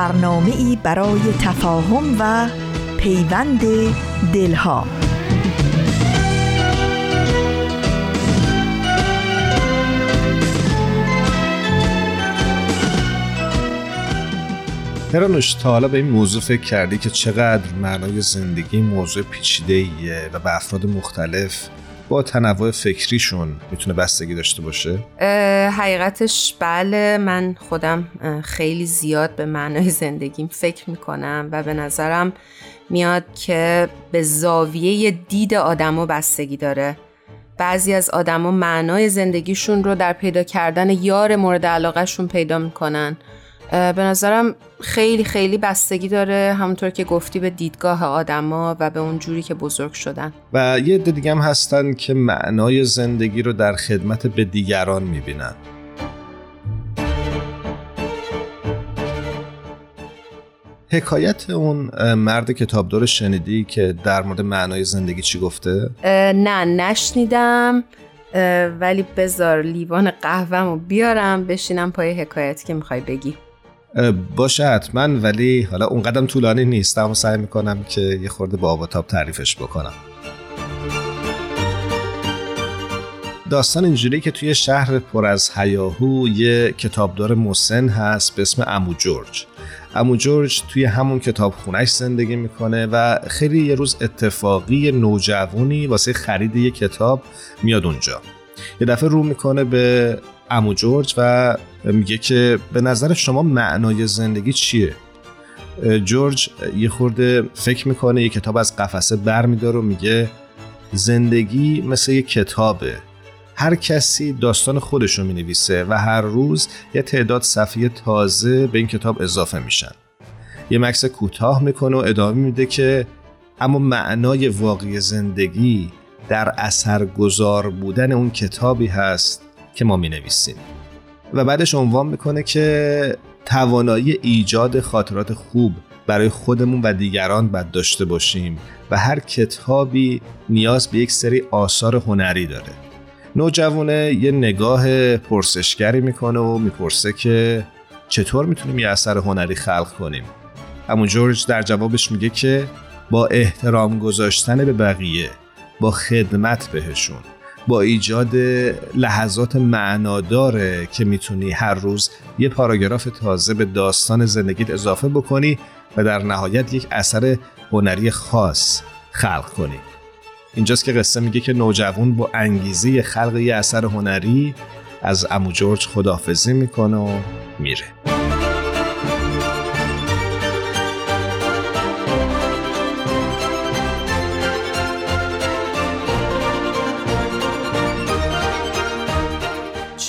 برنامه ای برای تفاهم و پیوند دلها. هرانوش تا حالا به این موضوع فکر کردی که چقدر معنای زندگی موضوع پیچیده ایه و به افراد مختلف با تنوع فکریشون می‌تونه بستگی داشته باشه؟ حقیقتش بله من خودم خیلی زیاد به معنای زندگیم فکر می‌کنم و به نظرم میاد که به زاویه دید آدما بستگی داره بعضی از آدما معنای زندگیشون رو در پیدا کردن یار مورد علاقهشون پیدا می‌کنن به نظرم خیلی خیلی بستگی داره همونطور که گفتی به دیدگاه آدما و به اون جوری که بزرگ شدن. و یه عده دیگه هم هستن که معنای زندگی رو در خدمت به دیگران می‌بینن. حکایت اون مرد کتابدار شنیدی که در مورد معنای زندگی چی گفته؟ نه نشنیدم ولی بذار لیوان قهوهمو بیارم بشینم پای حکایتی که می‌خوای بگی. باشه حتما ولی حالا اون قدم طولانی نیست. اما سعی می‌کنم که یه خورده با آب تاب تعریفش بکنم. داستان اینجوری که توی شهر پر از هیاهو یه کتابدار مسن هست به اسم امو جورج. امو جورج توی همون کتاب خونش زندگی می‌کنه و خیلی یه روز اتفاقی نوجوانی واسه خرید یه کتاب میاد اونجا. یه دفعه رو می‌کنه به امو جورج و میگه که به نظر شما معنای زندگی چیه؟ جورج یه خورده فکر می‌کنه یه کتاب از قفسه بر میداره و میگه زندگی مثل یه کتابه. هر کسی داستان خودش رو می‌نویسه و هر روز یه تعداد صفحه تازه به این کتاب اضافه میشن. یه مکس کوتاه می‌کنه و ادامه میده که اما معنای واقعی زندگی در اثرگذار بودن اون کتابی هست که ما می نویسیم و بعدش عنوان می‌کنه که توانایی ایجاد خاطرات خوب برای خودمون و دیگران باید داشته باشیم و هر کتابی نیاز به یک سری آثار هنری داره. نوجوانه یه نگاه پرسشگری می‌کنه و می‌پرسه که چطور می‌تونیم یه اثر هنری خلق کنیم؟ اما جورج در جوابش میگه که با احترام گذاشتن به بقیه با خدمت بهشون. با ایجاد لحظات معناداره که می‌تونی هر روز یه پاراگراف تازه به داستان زندگیت اضافه بکنی و در نهایت یک اثر هنری خاص خلق کنی. اینجاست که قصه میگه که نوجوان با انگیزه خلق یه اثر هنری از امو جورج خدافزی می‌کنه و میره.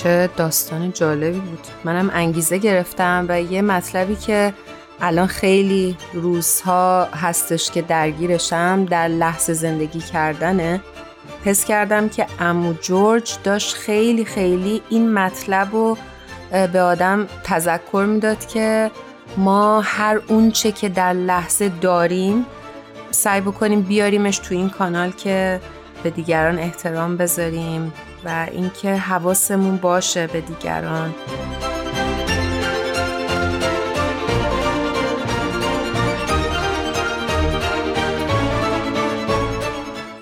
چه داستان جالبی بود. منم انگیزه گرفتم و یه مطلبی که الان خیلی روزها هستش که درگیرشم در لحظه زندگی کردنه. حس کردم که امو جورج داشت خیلی خیلی این مطلب رو به آدم تذکر می‌داد که ما هر اونچه که در لحظه داریم سعی بکنیم بیاریمش تو این کانال که به دیگران احترام بذاریم و اینکه حواسمون باشه به دیگران.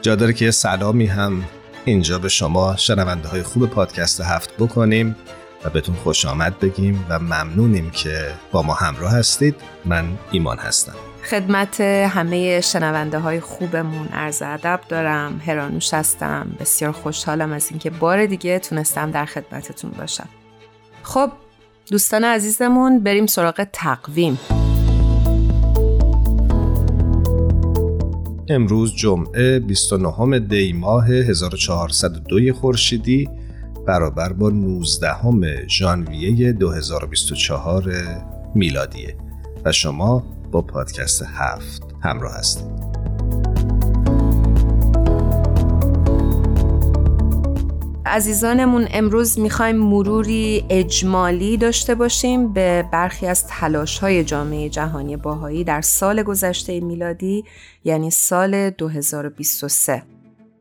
جا داره که یه سلامی هم اینجا به شما شنونده های خوب پادکست هفت بکنیم و بهتون خوش آمد بگیم و ممنونیم که با ما همراه هستید. من ایمان هستم. خدمت همه شنونده های خوبمون. عرض ادب دارم. هرانوش هستم. بسیار خوشحالم از اینکه بار دیگه تونستم در خدمتتون باشم. خب دوستان عزیزمون بریم سراغ تقویم. امروز جمعه 29 دی ماه 1402 خورشیدی برابر با 19 ژانویه 2024 میلادیه. و شما با پادکست هفت همراه هستید. عزیزانمون امروز می‌خوایم مروری اجمالی داشته باشیم به برخی از تلاش های جامعه جهانی باهایی در سال گذشته میلادی یعنی سال 2023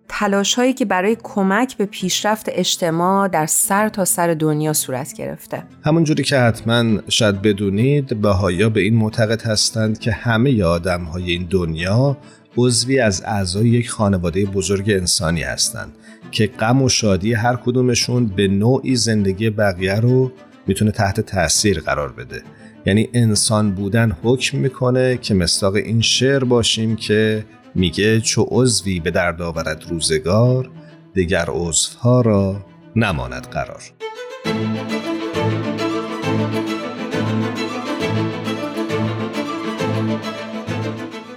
تلاش هایی که برای کمک به پیشرفت اجتماع در سر تا سر دنیا صورت گرفته. همونجوری که حتما شاید بدونید بهایا به این معتقد هستند که همه آدم های این دنیا عضوی از اعضای یک خانواده بزرگ انسانی هستند که غم و شادی هر کدومشون به نوعی زندگی بقیه رو می‌تونه تحت تاثیر قرار بده. یعنی انسان بودن حکم می‌کنه که مستاق این شعر باشیم که میگه چو عضوی به درد آورد روزگار دیگر عضوها را نماند قرار.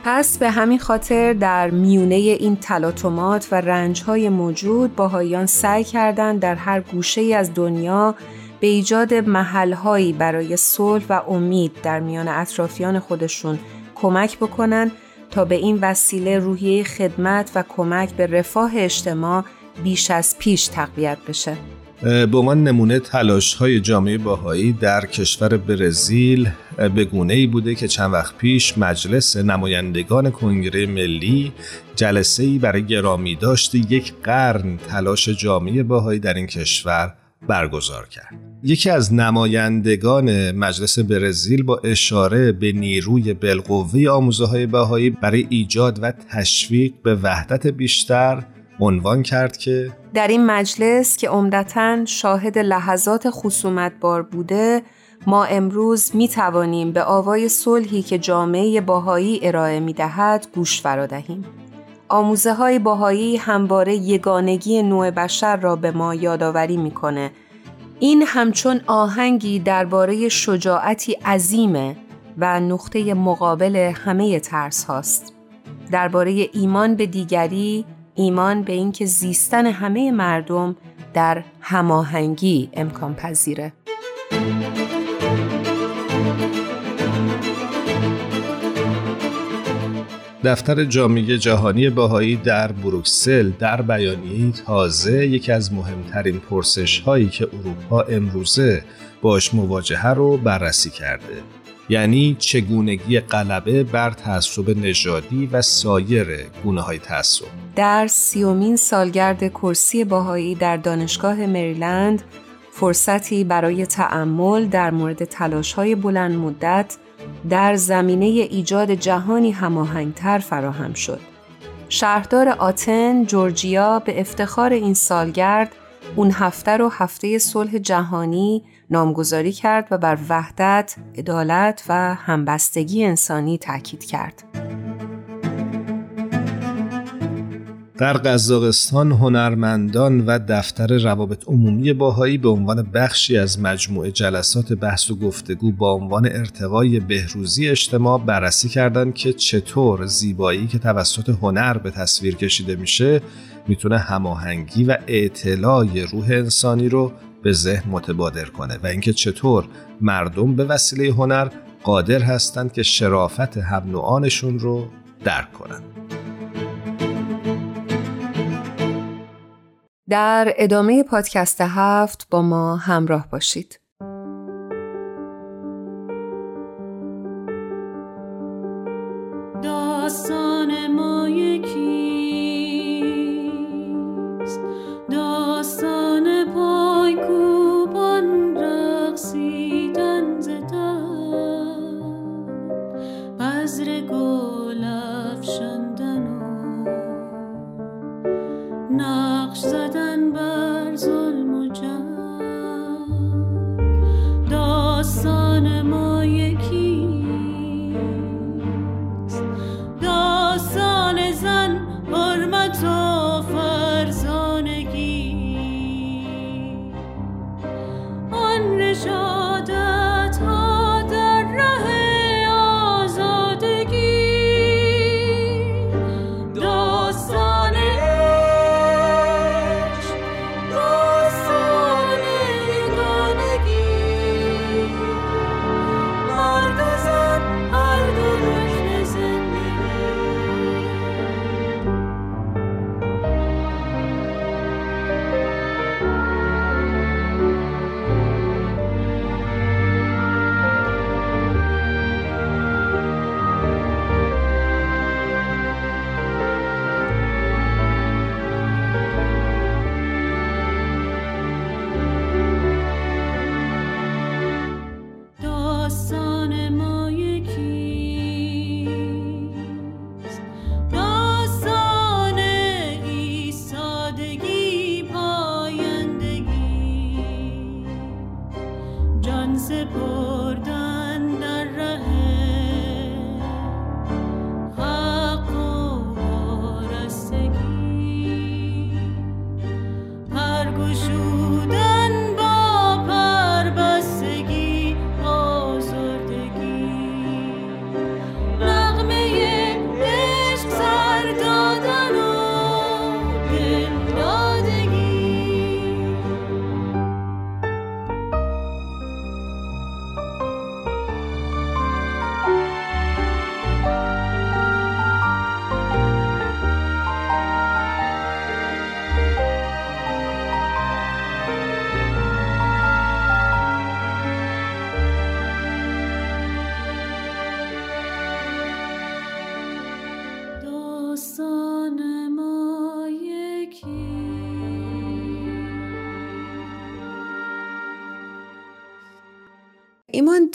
پس به همین خاطر در میونه این تلاطمات و رنجهای موجود باهایان سعی کردند در هر گوشه از دنیا به ایجاد محلهایی برای صلح و امید در میان اطرافیان خودشون کمک بکنن تا به این وسیله روحیه خدمت و کمک به رفاه اجتماع بیش از پیش تقویت بشه. به عنوان نمونه تلاش های جامعه باهایی در کشور برزیل به گونه ای بوده که چند وقت پیش مجلس نمایندگان کنگره ملی جلسه ای برای گرامی داشت یک قرن تلاش جامعه باهایی در این کشور برگزار کرد. یکی از نمایندگان مجلس برزیل با اشاره به نیروی بالقوه آموزه های بهایی برای ایجاد و تشویق به وحدت بیشتر عنوان کرد که در این مجلس که عمدتا شاهد لحظات خصومت بار بوده ما امروز می توانیم به آوای صلحی که جامعه باهایی ارائه می دهد گوش فرادهیم. آموزه های باهایی همواره یگانگی نوع بشر را به ما یادآوری می‌کنه. این همچون آهنگی درباره شجاعتی عظیمه و نقطه مقابل همه ترس هاست. درباره ایمان به دیگری، ایمان به اینکه زیستن همه مردم در هماهنگی امکان پذیره. دفتر جامعه جهانی باهایی در بروکسل در بیانیه تازه یکی از مهمترین پرسش هایی که اروپا امروزه باش مواجهه رو بررسی کرده. یعنی چگونگی غلبه بر تعصب نژادی و سایر گونه های تعصب. در سیومین سالگرد کرسی باهایی در دانشگاه مریلند فرصتی برای تأمل در مورد تلاش های بلند مدت در زمینه ایجاد جهانی هماهنگتر فراهم شد. شهردار آتن، جورجیا به افتخار این سالگرد اون هفته رو هفته صلح جهانی نامگذاری کرد و بر وحدت، عدالت و همبستگی انسانی تاکید کرد. در قزاقستان هنرمندان و دفتر روابط عمومی باهایی به عنوان بخشی از مجموعه جلسات بحث و گفتگو با عنوان ارتقای بهروزی اجتماع بررسی کردند که چطور زیبایی که توسط هنر به تصویر کشیده میشه می‌تونه هماهنگی و اعتلاع روح انسانی رو به ذهن متبادر کنه و اینکه چطور مردم به وسیله هنر قادر هستند که شرافت هم نوعانشون رو درک کنند. در ادامه پادکست هفت با ما همراه باشید.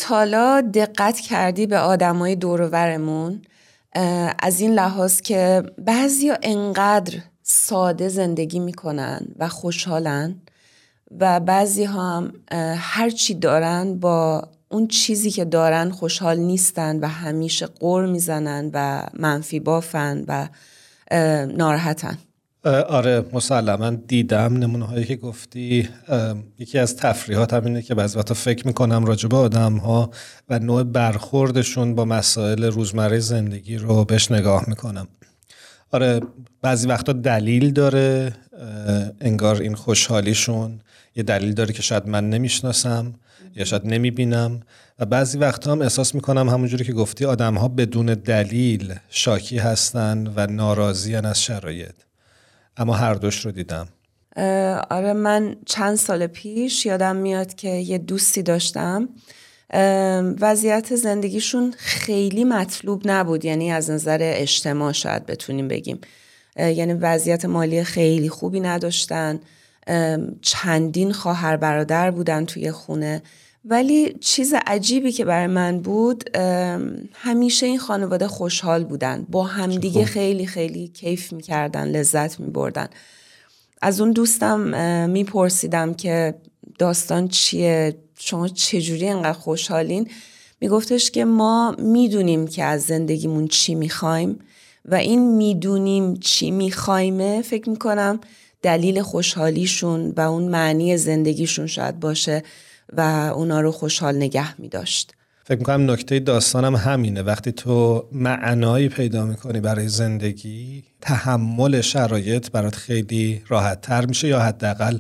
تالا دقت کردی به آدمای دورورمون؟ از این لحاظ که بعضیا انقدر ساده زندگی می‌کنن و خوشحالن و بعضی هم هر چی دارن با اون چیزی که دارن خوشحال نیستن و همیشه قر می‌زنن و منفی بافن و ناراحتن. آره مسلما دیدم نمونه هایی که گفتی. یکی از تفریحات هم اینه که بعضی وقتا فکر می‌کنم راجع به آدم ها و نوع برخوردشون با مسائل روزمره زندگی رو بهش نگاه می‌کنم. آره بعضی وقتا دلیل داره انگار این خوشحالیشون یه دلیل داره که شاید من نمی‌شناسم یا شاید نمی‌بینم. و بعضی وقتا هم احساس می‌کنم همونجوری که گفتی آدم ها بدون دلیل شاکی هستن و ناراضیان از شرایط. اما هر دوش رو دیدم. آره من چند سال پیش یادم میاد که یه دوستی داشتم. وضعیت زندگیشون خیلی مطلوب نبود یعنی از نظر اجتماع شاید بتونیم بگیم. یعنی وضعیت مالی خیلی خوبی نداشتن. چندین خواهر برادر بودن توی خونه. ولی چیز عجیبی که برای من بود همیشه این خانواده خوشحال بودن. با همدیگه خیلی خیلی کیف می‌کردن لذت میبردن. از اون دوستم میپرسیدم که داستان چیه؟ شما چجوری انقدر خوشحالین؟ میگفتش که ما می‌دونیم که از زندگیمون چی می‌خوایم و این می‌دونیم چی میخوایمه فکر می‌کنم دلیل خوشحالیشون و اون معنی زندگیشون شاید باشه. و اونا رو خوشحال نگه می داشت. فکر می‌کنم نکته داستانم همینه وقتی تو معنایی پیدا می‌کنی برای زندگی تحمل شرایط برات خیلی راحت تر میشه یا حداقل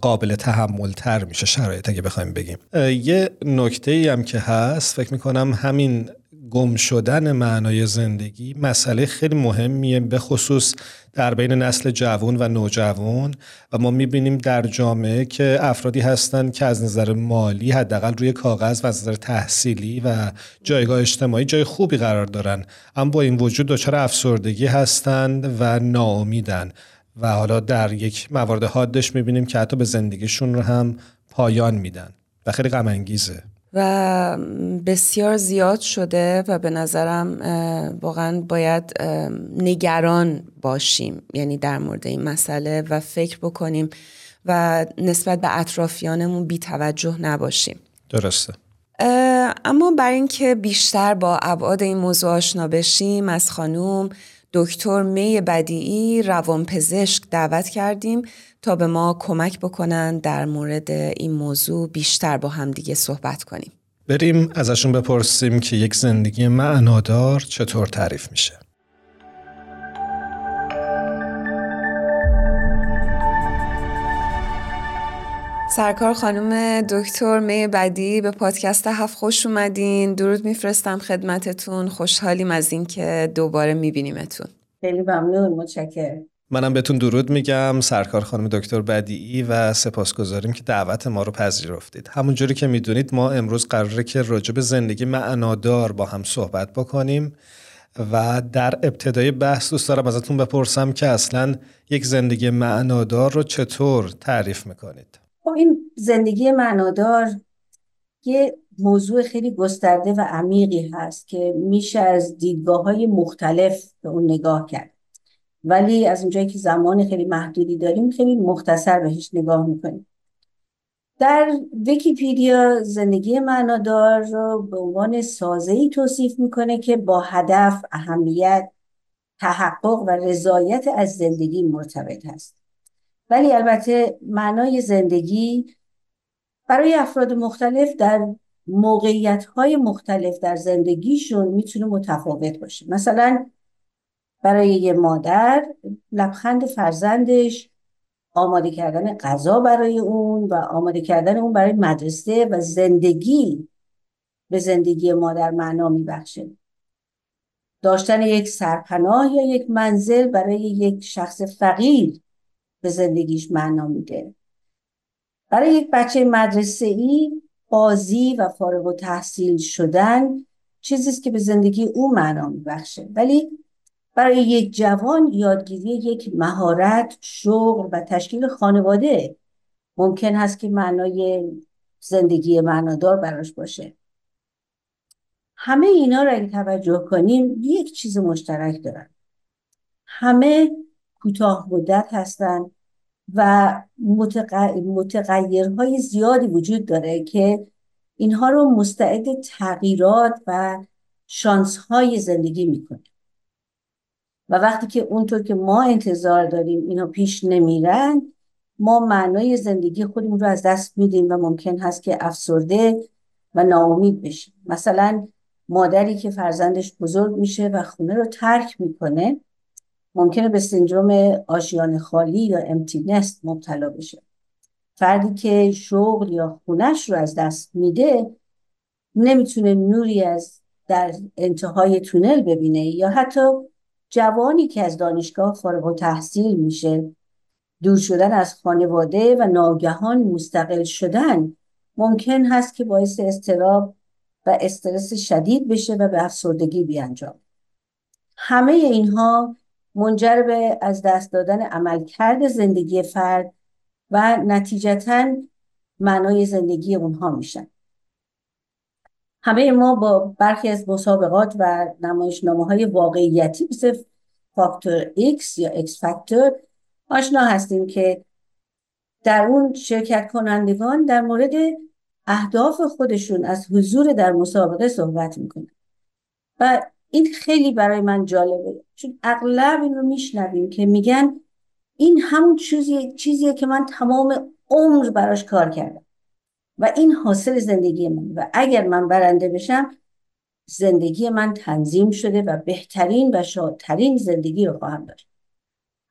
قابل تحمل تر میشه شرایط اگه بخوایم بگیم یه نکته ای هم که هست فکر می‌کنم همین گم شدن معنای زندگی مسئله خیلی مهمیه به خصوص در بین نسل جوان و نوجوان. و ما می‌بینیم در جامعه که افرادی هستند که از نظر مالی حداقل روی کاغذ و از نظر تحصیلی و جایگاه اجتماعی جای خوبی قرار دارن. اما با این وجود دچار افسردگی هستند و ناامیدن. و حالا در یک موارد حادش می‌بینیم که حتی به زندگیشون رو هم پایان میدن. و خیلی غم انگیزه و بسیار زیاد شده و به نظرم واقعا باید نگران باشیم یعنی در مورد این مسئله و فکر بکنیم و نسبت به اطرافیانمون بی توجه نباشیم. درسته. اما برای اینکه بیشتر با ابعاد این موضوع آشنا بشیم از خانوم دکتر می بدیعی روانپزشک دعوت کردیم تا به ما کمک بکنن در مورد این موضوع بیشتر با هم دیگه صحبت کنیم. بریم ازشون بپرسیم که یک زندگی معنادار چطور تعریف میشه؟ سرکار خانم دکتر می بدی به پادکست هفت خوش اومدین. درود میفرستم خدمتتون. خوشحالیم از اینکه دوباره میبینیمتون. خیلی ممنون متشکرم. منم بهتون درود میگم. سرکار خانم دکتر بدیعی و سپاسگزاریم که دعوت ما رو پذیرفتید. همونجوری که می‌دونید ما امروز قراره که راجع به زندگی معنادار با هم صحبت بکنیم و در ابتدای بحث دوست دارم ازتون بپرسم که اصلا یک زندگی معنادار رو چطور تعریف می‌کنید؟ خب این زندگی معنادار یه موضوع خیلی گسترده و عمیقی هست که میشه از دیدگاه های مختلف به اون نگاه کرد. ولی از اونجایی که زمان خیلی محدودی داریم خیلی مختصر بهش نگاه می‌کنیم. در ویکیپیدیا زندگی معنادار رو به عنوان سازه‌ای توصیف می‌کنه که با هدف، اهمیت، تحقق و رضایت از زندگی مرتبط هست ولی البته معنای زندگی برای افراد مختلف در موقعیت های مختلف در زندگیشون می‌تونه متفاوت باشه. مثلا برای یه مادر لبخند فرزندش آماده کردن غذا برای اون و آماده کردن اون برای مدرسه و زندگی به زندگی مادر معنا میبخشه. داشتن یک سرپناه یا یک منزل برای یک شخص فقیر به زندگیش معنا میده. برای یک بچه مدرسه ای بازی و فارغ و تحصیل شدن چیزی است که به زندگی او معنا میبخشه. ولی برای یک جوان یادگیری یک مهارت شغل و تشکیل خانواده ممکن هست که معنای زندگی معنادار براش باشه. همه اینا را اگه توجه کنیم یک چیز مشترک دارن. همه کوتاه مدت هستن و متغیرهای زیادی وجود داره که اینها رو مستعد تغییرات و شانسهای زندگی می‌کنه. و وقتی که اونطور که ما انتظار داریم اینا پیش نمیرن ما معنای زندگی خودمون رو از دست میدیم و ممکن هست که افسرده و ناامید بشیم مثلا مادری که فرزندش بزرگ میشه و خونه رو ترک می‌کنه ممکنه به سندروم آشیان خالی یا امتینست مبتلا بشه. فردی که شغل یا خونش رو از دست میده نمی‌تونه نوری از در انتهای تونل ببینه یا حتی جوانی که از دانشگاه فارغ و تحصیل میشه. دور شدن از خانواده و ناگهان مستقل شدن ممکن هست که باعث استراب و استرس شدید بشه و به افسردگی بیانجام. همه اینها منجر به از دست دادن عملکرد زندگی فرد و نتیجتا معنای زندگی اونها میشن. همه ما با برخی از مسابقات و نمایشنامه های واقعیتی مثل فاکتور X یا X فاکتور آشنا هستیم که در اون شرکت کنندگان در مورد اهداف خودشون از حضور در مسابقه صحبت می‌کنن. و این خیلی برای من جالبه. چون اغلب این رو میشنویم که میگن این همون چیزیه, چیزیه که من تمام عمر براش کار کردم. و این حاصل زندگی من. و اگر من برنده بشم زندگی من تنظیم شده و بهترین و شادترین زندگی رو خواهم داشت.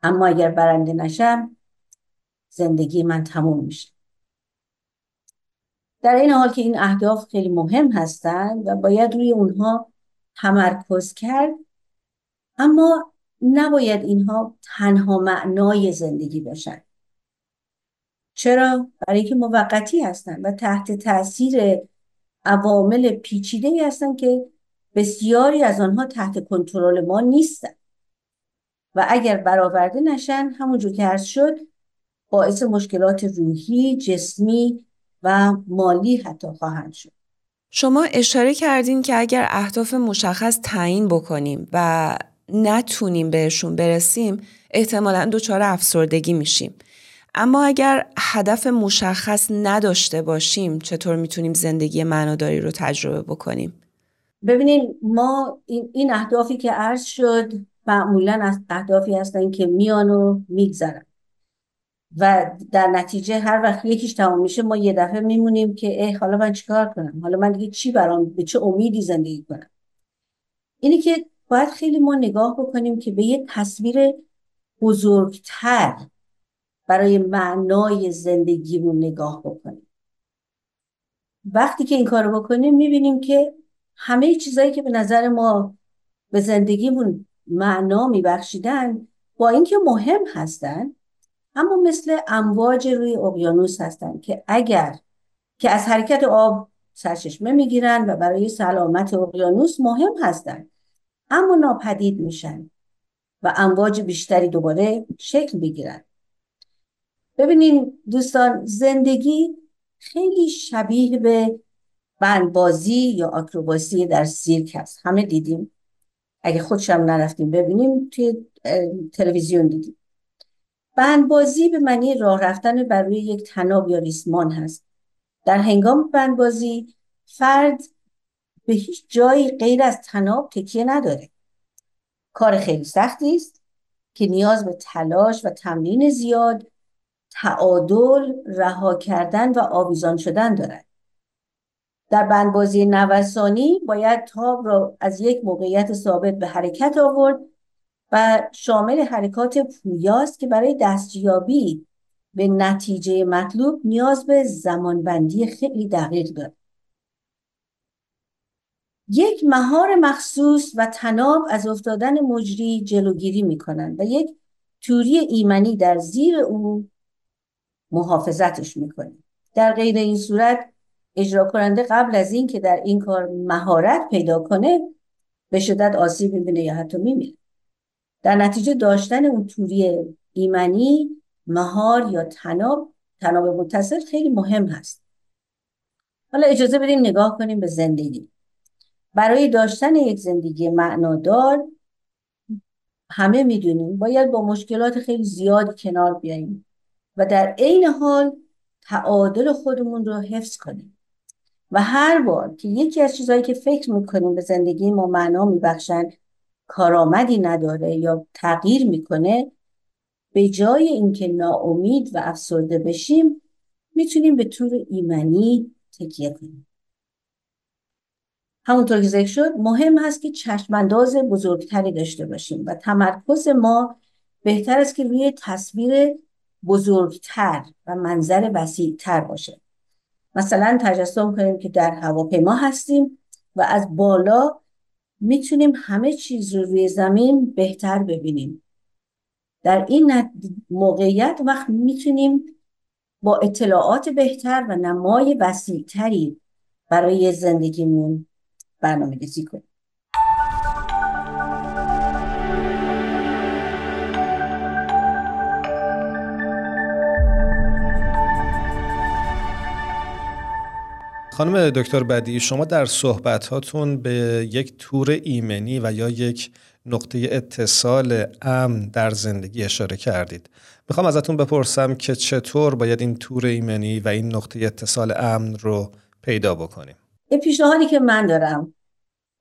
اما اگر برنده نشم زندگی من تموم میشه. در این حال که این اهداف خیلی مهم هستند و باید روی اونها تمرکز کرد. اما نباید اینها تنها معنای زندگی باشن. چرا؟ برای اینکه موقتی هستن و تحت تاثیر عوامل پیچیده ای هستن که بسیاری از آنها تحت کنترل ما نیستن. و اگر برآورده نشن همونجور که عرض شد باعث مشکلات روحی، جسمی و مالی حتی خواهند شد. شما اشاره کردین که اگر اهداف مشخص تعیین بکنیم و نتونیم بهشون برسیم احتمالا دچار افسردگی میشیم. اما اگر هدف مشخص نداشته باشیم چطور می‌تونیم زندگی معناداری رو تجربه بکنیم؟ ببینید ما این, این اهدافی که عرض شد معمولا از اهدافی هستن که میان و میگذرن. و در نتیجه هر وقت یکیش تمام میشه ما یه دفعه میمونیم که ای حالا من چیکار کنم؟ حالا من دیگه چی برام به چه امیدی زندگی کنم؟ اینی که باید خیلی ما نگاه بکنیم که به یه تصویر بزرگتر برای معنای زندگیمون نگاه بکنیم. وقتی که این کارو بکنیم می‌بینیم که همه چیزایی که به نظر ما به زندگیمون معنا میبخشیدن با اینکه مهم هستن اما مثل امواج روی اقیانوس هستند که اگر که از حرکت آب سرچشمه می‌گیرن و برای سلامت اقیانوس مهم هستند اما ناپدید میشن و امواج بیشتری دوباره شکل بگیرن ببینین دوستان زندگی خیلی شبیه به بندبازی یا آکروباسی در سیرک هست. همه دیدیم. اگه خودشم نرفتیم ببینیم توی تلویزیون دیدیم. بندبازی به معنی راه رفتن بر روی یک تناب یا ریسمان هست. در هنگام بندبازی فرد به هیچ جایی غیر از تناب تکیه نداره. کار خیلی سختی است که نیاز به تلاش و تمرین زیاد تعادل رها کردن و آویزان شدن دارد. در بندبازی نوسانی باید تاب را از یک موقعیت ثابت به حرکت آورد و شامل حرکات پویاست که برای دستیابی به نتیجه مطلوب نیاز به زمانبندی خیلی دقیق دارد یک مهار مخصوص و تناب از افتادن مجری جلوگیری می کنند و یک توری ایمنی در زیر او محافظتش می‌کنه در غیر این صورت اجرا کننده قبل از این که در این کار مهارت پیدا کنه به شدت آسیب می‌بینه یا حتی میمیره. در نتیجه داشتن اون توری ایمنی مهار یا تناب تناب متصل خیلی مهم هست. حالا اجازه بدیم نگاه کنیم به زندگی. برای داشتن یک زندگی معنادار همه می‌دونیم باید با مشکلات خیلی زیادی کنار بیاییم و در عین حال تعادل خودمون رو حفظ کنیم. و هر بار که یکی از چیزهایی که فکر می‌کنیم به زندگی ما معنا میبخشن کارآمدی نداره یا تغییر می‌کنه به جای اینکه ناامید و افسرده بشیم می‌تونیم به طور ایمنی تکیه کنیم. همونطور که ذکر شد مهم هست که چشمانداز بزرگتری داشته باشیم و تمرکز ما بهتر است که روی تصویر بزرگتر و منظر وسیعتر باشه. مثلا تجسم کنیم که در هواپیما هستیم و از بالا می‌تونیم همه چیز رو روی زمین بهتر ببینیم. در این موقعیت وقت می‌تونیم با اطلاعات بهتر و نمای وسیعتری برای زندگیمون برنامه ریزی کنیم. خانم دکتر بدی شما در صحبت به یک تور ایمنی و یا یک نقطه اتصال امن در زندگی اشاره کردید. می‌خوام ازتون بپرسم که چطور باید این تور ایمنی و این نقطه اتصال امن رو پیدا بکنیم؟ این پیشنهادی که من دارم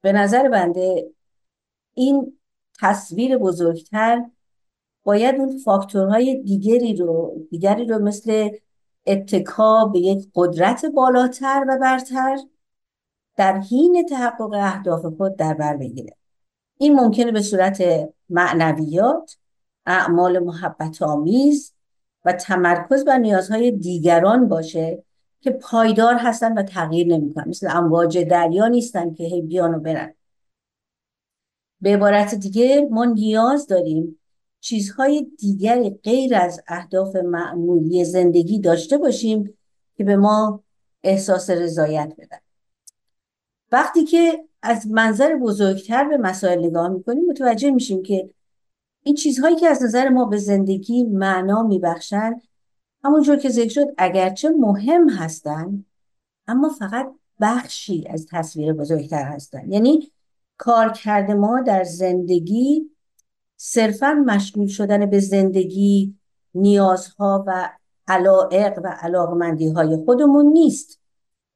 به نظر بنده این تصویر بزرگتر باید اون فاکتورهای دیگری رو دیگری رو مثل اتکا به یک قدرت بالاتر و برتر در حین تحقق اهداف خود در بر بگیره. این ممکنه به صورت معنویات اعمال محبت آمیز و تمرکز بر نیازهای دیگران باشه که پایدار هستن و تغییر نمی‌کنن. مثل امواج دریا نیستن که هی بیان و برن. به عبارت دیگه ما نیاز داریم چیزهای دیگری غیر از اهداف معمولی زندگی داشته باشیم که به ما احساس رضایت بدن. وقتی که از منظر بزرگتر به مسائل نگاه می‌کنیم متوجه میشیم که این چیزهایی که از نظر ما به زندگی معنا میبخشن همونجور که ذکر شد اگرچه مهم هستن اما فقط بخشی از تصویر بزرگتر هستن. یعنی کارکرد ما در زندگی صرفا مشغول شدن به زندگی نیازها و علائق و علاقمندی های خودمون نیست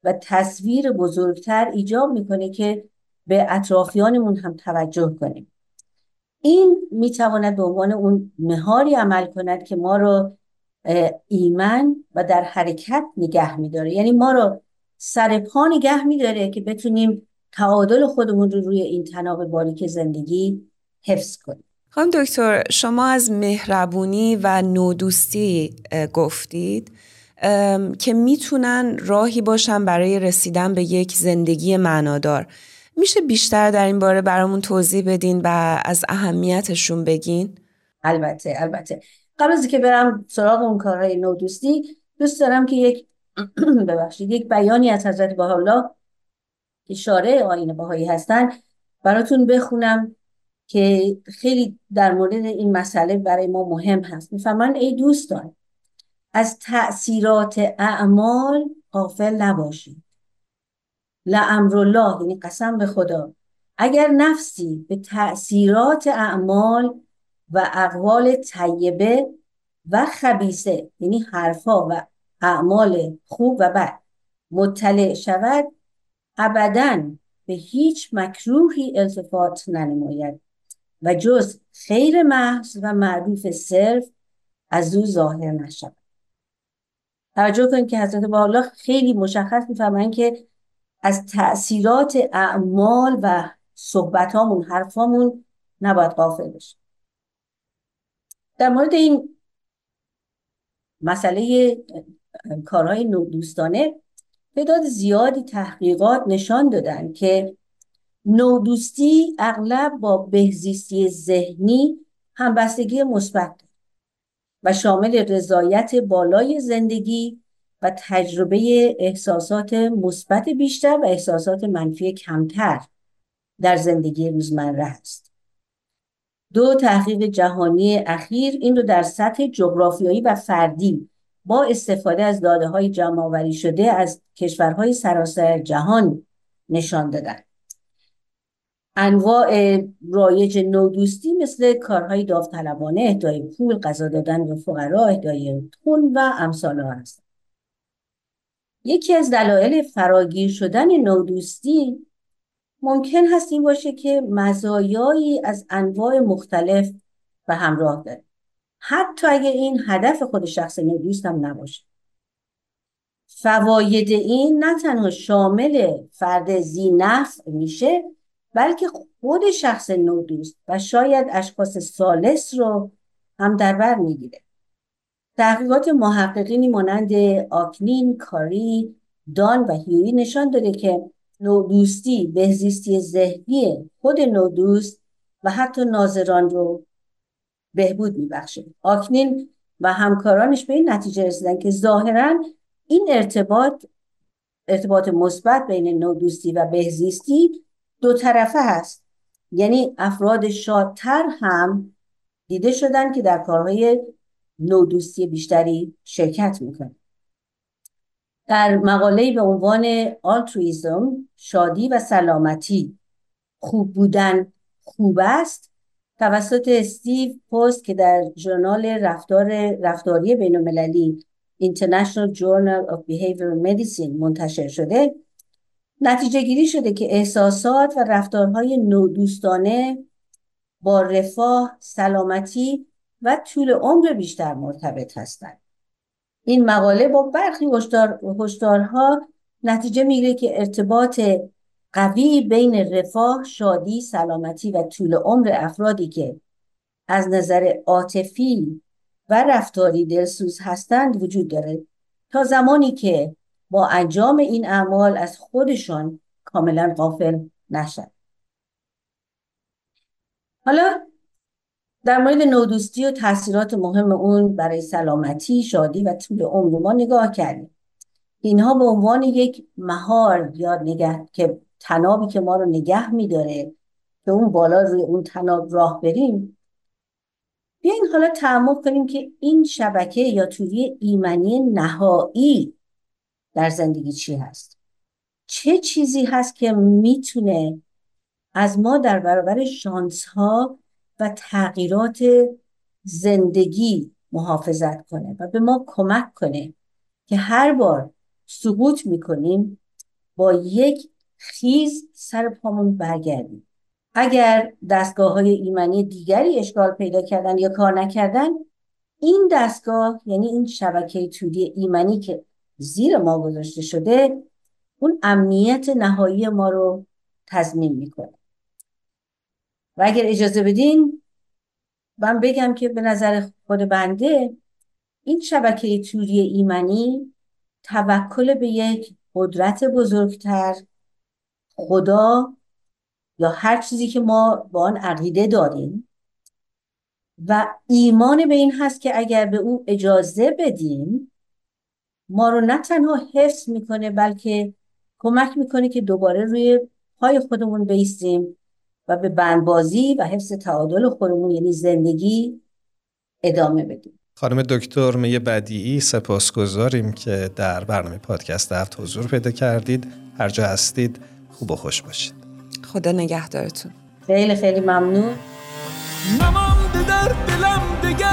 و تصویر بزرگتر ایجاب می‌کنه که به اطرافیانمون هم توجه کنیم. این می‌تواند به عنوان اون مهاری عمل کند که ما رو ایمن و در حرکت نگه میداره. یعنی ما رو سر پا نگه میداره که بتونیم تعادل خودمون رو روی این تناب باریک زندگی حفظ کنیم. خانم دکتر شما از مهربونی و نودوستی گفتید که می‌تونن راهی باشن برای رسیدن به یک زندگی معنادار. میشه بیشتر در این باره برامون توضیح بدین و از اهمیتشون بگین؟ البته البته. قبل از که برم سراغ اون کارهای نودوستی دوست دارم که یک ببخشید یک بیانی از حضرت بهاءالله که شارع آین بهایی هستن. براتون بخونم. که خیلی در مورد این مسئله برای ما مهم هست. می‌فهمن؟ ای دوستان از تأثیرات اعمال غافل نباشید. الله یعنی قسم به خدا. اگر نفسی به تأثیرات اعمال و اقوال طیبه و خبیسه یعنی حرفا و اعمال خوب و بد مطلع شود ابدا به هیچ مکروهی التفات ننماید. و جز خیر محض و معروف صرف از او ظاهر نشود. توجه کنید که حضرت بالا خیلی مشخص میفرمایند که از تاثیرات اعمال و صحبتامون حرفامون نباید غافل بشه در مورد این مسئله کارهای نودوستانه تعداد زیادی تحقیقات نشان دادن که نودوستی اغلب با بهزیستی ذهنی همبستگی مثبت و شامل رضایت بالای زندگی و تجربه احساسات مثبت بیشتر و احساسات منفی کمتر در زندگی روزمره است. دو تحقیق جهانی اخیر این رو در سطح جغرافیایی و فردی با استفاده از داده های جمع شده از کشورهای سراسر جهان نشان دادند. انواع رایج نودوستی مثل کارهای داوطلبانه اهدای پول غذا دادن به فقرا اهدای خون و امثال ها هستند یکی از دلایل فراگیر شدن نودوستی ممکن هست این باشه که مزایایی از انواع مختلف به همراه داره. حتی اگر این هدف خود شخص نودوست هم نباشه. فواید این نه تنها شامل فرد زی میشه بلکه خود شخص نودوست و شاید اشخاص سالس رو هم در بر می‌گیره. تحقیقات محققینی مانند آکنین، کاری، دان و هیوی نشان داده که نودوستی بهزیستی ذهنی خود نودوست و حتی ناظران رو بهبود میبخشه. آکنین و همکارانش به این نتیجه رسیدن که ظاهرا این ارتباط ارتباط مثبت بین نودوستی و بهزیستی دو طرفه هست. یعنی افراد شادتر هم دیده شدن که در کارهای نودوستی بیشتری شرکت می‌کنن. در مقاله به عنوان آلترویزم شادی و سلامتی خوب بودن خوب است. توسط استیو پست که در ژورنال رفتار رفتاری بین المللی International Journal of Behavioral Medicine منتشر شده نتیجه گیری شده که احساسات و رفتارهای نودوستانه با رفاه، سلامتی و طول عمر بیشتر مرتبط هستند. این مقاله با برخی هشدارها نتیجه می‌گیره که ارتباط قوی بین رفاه، شادی، سلامتی و طول عمر افرادی که از نظر عاطفی و رفتاری دلسوز هستند وجود داره تا زمانی که با انجام این اعمال از خودشان کاملا غافل نشد حالا در مورد نودوستی و تاثیرات مهم اون برای سلامتی، شادی و طول عمر ما نگاه کردیم. اینها به عنوان یک مهار یا نگه که تنابی که ما رو نگه میداره که اون بالا روی اون تناب راه بریم بیاین حالا تعمق کنیم که این شبکه یا توری ایمنی نهایی در زندگی چی هست. چه چیزی هست که می‌تونه از ما در برابر شانس ها و تغییرات زندگی محافظت کنه و به ما کمک کنه که هر بار سقوط می‌کنیم با یک خیز سر پامون برگردیم. اگر دستگاه های ایمنی دیگری اشکال پیدا کردن یا کار نکردن این دستگاه یعنی این شبکه تودی ایمنی که زیر ما گذاشته شده اون امنیت نهایی ما رو تضمین می‌کنه. و اگر اجازه بدین من بگم که به نظر خود بنده این شبکه توری ایمنی توکل به یک قدرت بزرگتر خدا یا هر چیزی که ما با آن عقیده داریم و ایمان به این هست که اگر به او اجازه بدیم ما رو نه تنها حفظ می‌کنه بلکه کمک می‌کنه که دوباره روی پای خودمون بیستیم و به بندبازی و حفظ تعادل خودمون یعنی زندگی ادامه بدیم. خانم دکتر می بدیعی سپاسگزاریم که در برنامه پادکست هفت حضور پیدا کردید. هر جا هستید خوب و خوش باشید. خدا نگهدارتون. خیلی خیلی ممنون. در دلم دگر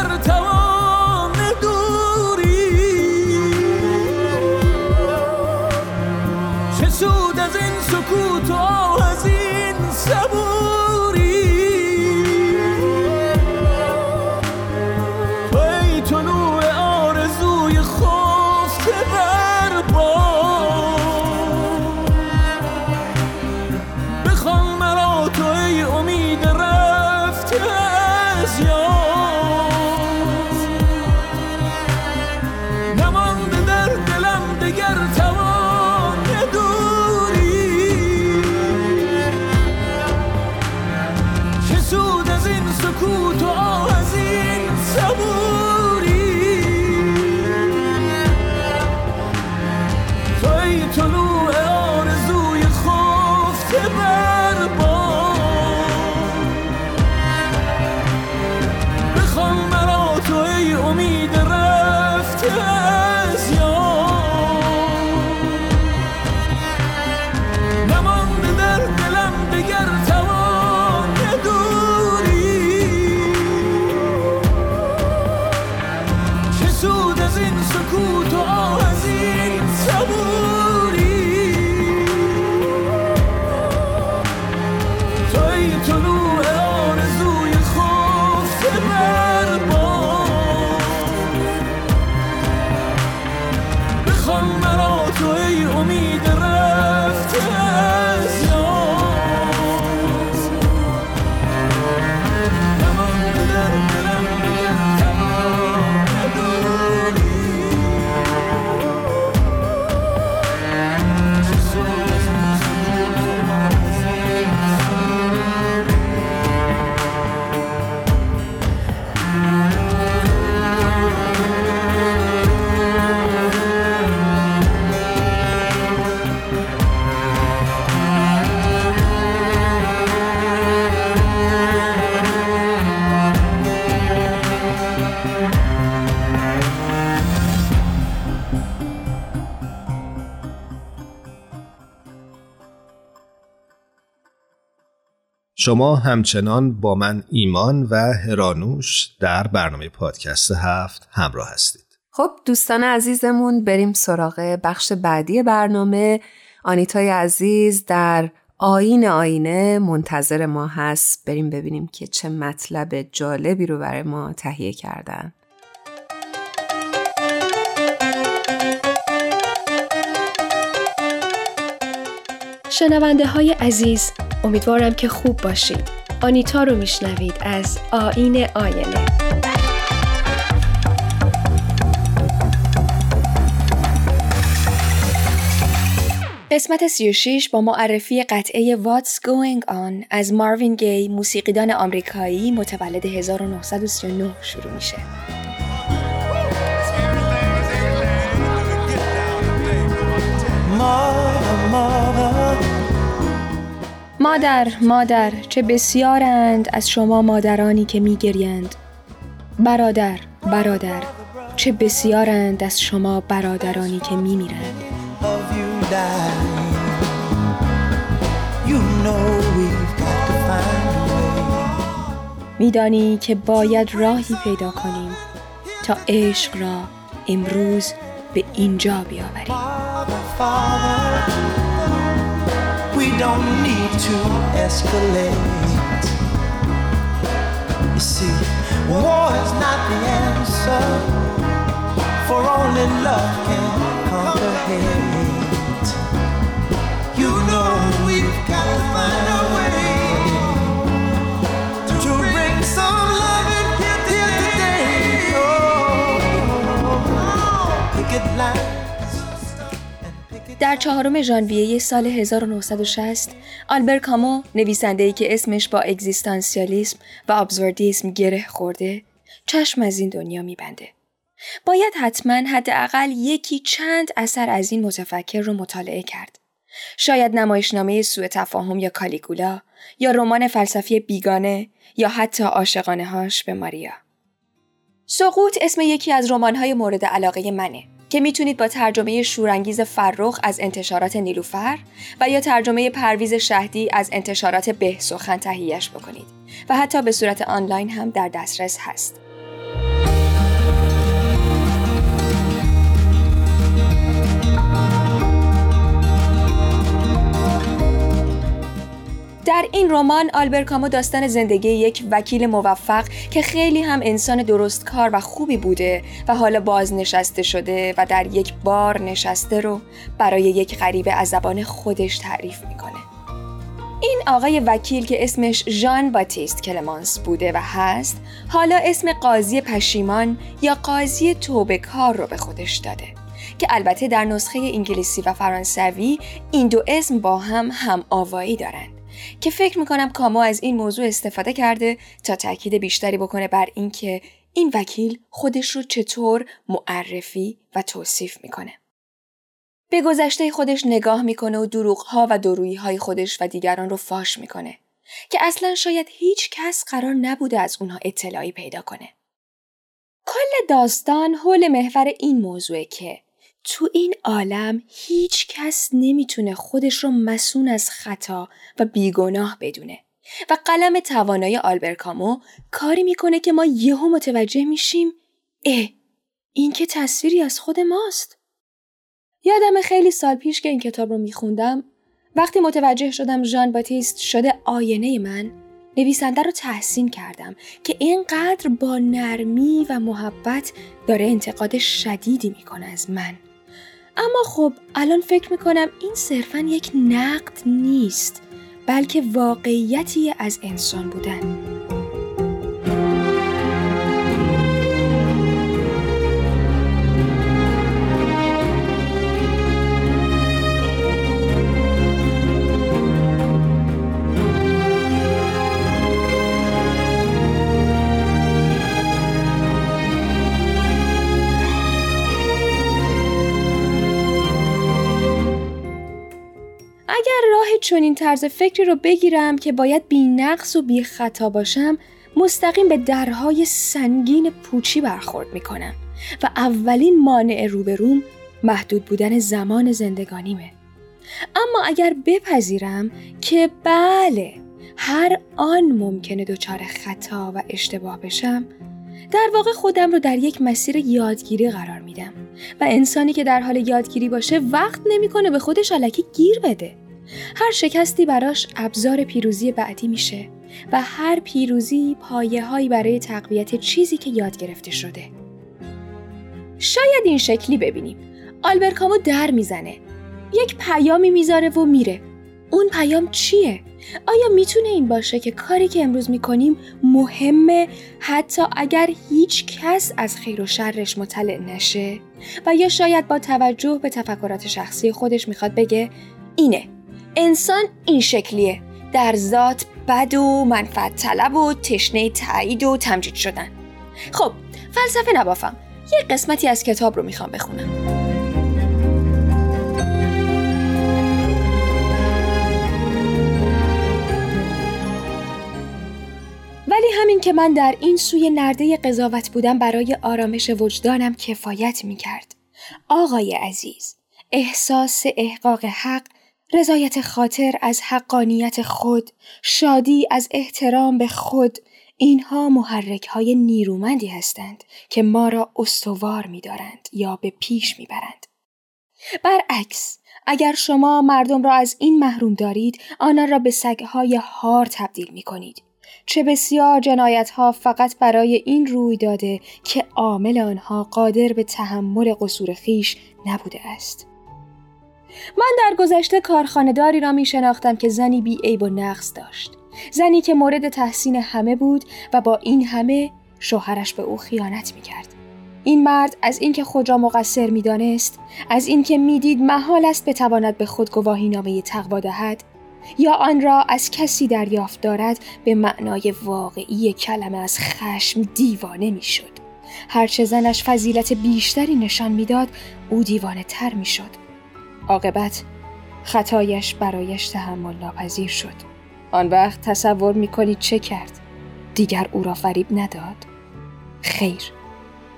شما همچنان با من ایمان و هرانوش در برنامه پادکست هفت همراه هستید. خب دوستان عزیزمون بریم سراغ بخش بعدی برنامه. آنیتای عزیز در آین آینه منتظر ما هست. بریم ببینیم که چه مطلب جالبی رو برای ما تهیه کردن. شنونده های عزیز امیدوارم که خوب باشید آنیتا رو میشنوید از آین آینه قسمت 36 با معرفی قطعه What's Going On از ماروین گی موسیقیدان آمریکایی متولد 1939 شروع میشه. مادر مادر چه بسیارند از شما مادرانی که میگریند. برادر برادر چه بسیارند از شما برادرانی که میمیرند. میدانی که باید راهی پیدا کنیم تا عشق را امروز به اینجا بیاوریم. Don't need to escalate. You see, war is not the answer, for only love can conquer hate. You know we've got to find a way to bring some love and here today. Oh, picket picket در چهارم ژانویه سال 1960 آلبر کامو نویسنده‌ای که اسمش با اگزیستانسیالیسم و ابزوردیسم گره خورده چشم از این دنیا میبنده. باید حتما حداقل یکی چند اثر از این متفکر رو مطالعه کرد. شاید نمایشنامه سوء تفاهم یا کالیگولا یا رمان فلسفی بیگانه یا حتی عاشقانه هاش به ماریا. سقوط اسم یکی از رمان‌های مورد علاقه منه که می‌تونید با ترجمه شورانگیز فرخ از انتشارات نیلوفر و یا ترجمه پرویز شهدی از انتشارات به سخن تهیهش بکنید و حتی به صورت آنلاین هم در دسترس هست. در این رمان آلبر کامو داستان زندگی یک وکیل موفق که خیلی هم انسان درست کار و خوبی بوده و حالا بازنشسته شده و در یک بار نشسته رو برای یک غریبه از زبان خودش تعریف می‌کنه. این آقای وکیل که اسمش ژان باتیست کلمانس بوده و هست حالا اسم قاضی پشیمان یا قاضی توبکار رو به خودش داده که البته در نسخه انگلیسی و فرانسوی این دو اسم با هم هم آوایی دارند که فکر می‌کنم کامو از این موضوع استفاده کرده تا تاکید بیشتری بکنه بر اینکه این وکیل خودش رو چطور معرفی و توصیف می‌کنه. به گذشته خودش نگاه می‌کنه و دروغها و درویی های خودش و دیگران رو فاش می‌کنه که اصلا شاید هیچ کس قرار نبوده از اونها اطلاعی پیدا کنه. کل داستان حول محور این موضوعه که تو این عالم هیچ کس نمی‌تونه خودش رو مسون از خطا و بیگناه بدونه. و قلم توانای آلبر کامو کاری می‌کنه که ما یهو متوجه میشیم اه این که تصویری از خود ماست. یادم خیلی سال پیش که این کتاب رو میخوندم وقتی متوجه شدم ژان باتیست شده آینه من نویسنده رو تحسین کردم که اینقدر با نرمی و محبت داره انتقاد شدیدی می‌کنه از من. اما خب الان فکر می‌کنم این صرفا یک نقد نیست بلکه واقعیتی از انسان بودن. چنین طرز فکری رو بگیرم که باید بی نقص و بی خطا باشم مستقیم به درهای سنگین پوچی برخورد می‌کنم و اولین مانع روبروم محدود بودن زمان زندگانیمه. اما اگر بپذیرم که بله هر آن ممکنه دچار خطا و اشتباه بشم در واقع خودم رو در یک مسیر یادگیری قرار میدم و انسانی که در حال یادگیری باشه وقت نمی‌کنه به خودش علکی گیر بده. هر شکستی براش ابزار پیروزی بعدی میشه و هر پیروزی پایه هایی برای تقویت چیزی که یاد گرفته شده. شاید این شکلی ببینیم. آلبرکامو در می‌زنه. یک پیامی می‌ذاره و میره. اون پیام چیه؟ آیا می‌تونه این باشه که کاری که امروز می‌کنیم مهمه حتی اگر هیچ کس از خیر و شرش مطلع نشه؟ و یا شاید با توجه به تفکرات شخصی خودش می‌خواد بگه اینه انسان این شکلیه. در ذات بد و منفعت طلب و تشنه تایید و تمجید شدن. خب فلسفه نبافم. یه قسمتی از کتاب رو می‌خوام بخونم. ولی همین که من در این سوی نرده قضاوت بودم برای آرامش وجدانم کفایت می‌کرد. آقای عزیز احساس احقاق حق رضایت خاطر از حقانیت خود، شادی از احترام به خود، اینها محرک های نیرومندی هستند که ما را استوار می دارند یا به پیش می برند. برعکس، اگر شما مردم را از این محروم دارید، آنها را به سگهای هار تبدیل می کنید. چه بسیار جنایت ها فقط برای این روی داده که عامل آنها قادر به تحمل قصور خیش نبوده است. من در گذشته کارخانهداری را می شناختم که زنی بی عیب و نقص داشت. زنی که مورد تحسین همه بود و با این همه شوهرش به او خیانت می کرد. این مرد از اینکه خود را مقصر می دانست، از اینکه می‌دید محال است بتواند به خود گواهی نامه تقوا دهد یا آن را از کسی دریافت دارد به معنای واقعی کلمه از خشم دیوانه می شد. هرچه زنش فضیلت بیشتری نشان می‌داد او دیوانه تر می شد. عاقبت خطایش برایش تحمل ناپذیر شد. آن وقت تصور می‌کنید چه کرد؟ دیگر او را فریب نداد. خیر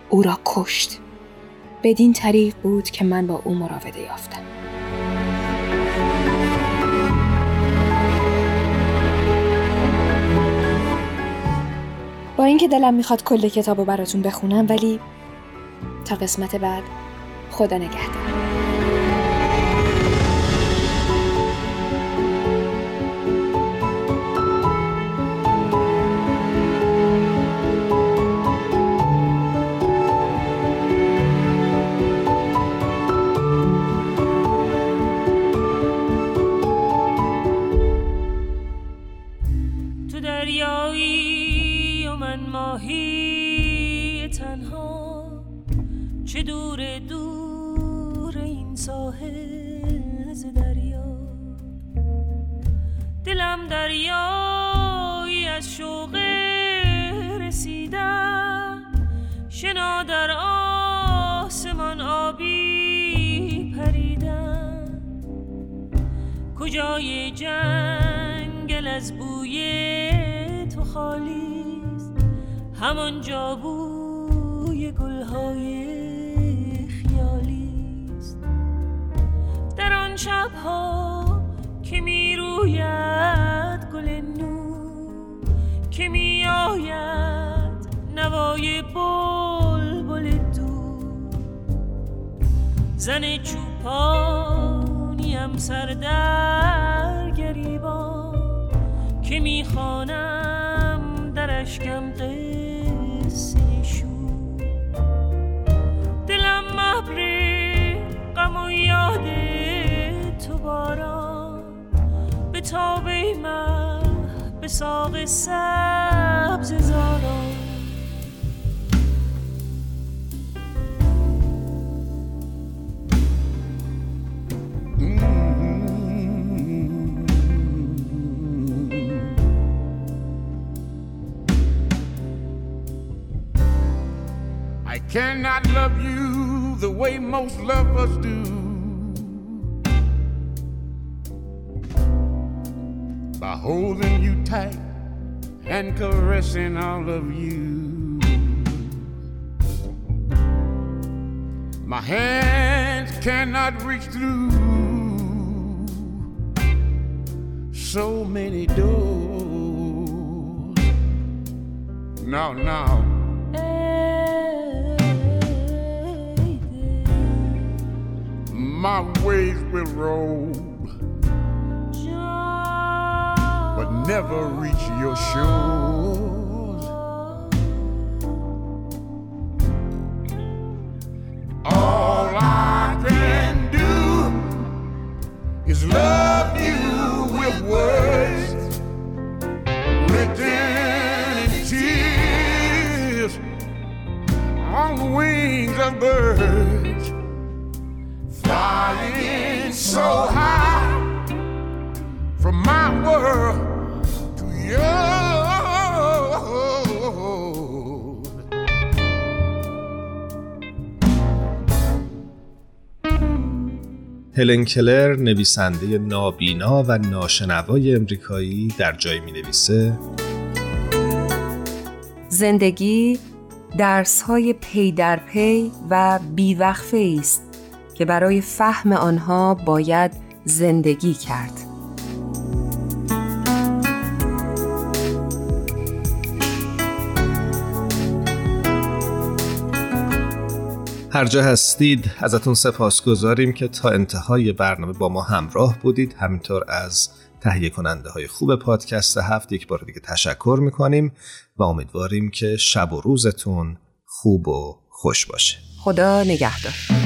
او را کشت. بدین طریق بود که من با او مراوده یافتم. با اینکه دلم می‌خواد کل کتاب رو براتون بخونم ولی تا قسمت بعد خدا نگهدار. به تابه مه به ساق سبز زاران I cannot love you the way most lovers do. Holding you tight and caressing all of you. My hands cannot reach through so many doors. No, no. My ways will roll, never reach your shores. All I can do is love you with words written in tears on the wings of birds flying so high from my world. هلن کلر نویسنده نابینا و ناشنوای امریکایی در جایی می نویسه زندگی درس های پی در پی و بیوقفه است که برای فهم آنها باید زندگی کرد. هر جا هستید ازتون سپاس گذاریم که تا انتهای برنامه با ما همراه بودید همینطور از تهیه کننده های خوب پادکست هفت یک بار دیگه تشکر می‌کنیم و امیدواریم که شب و روزتون خوب و خوش باشه خدا نگهدار.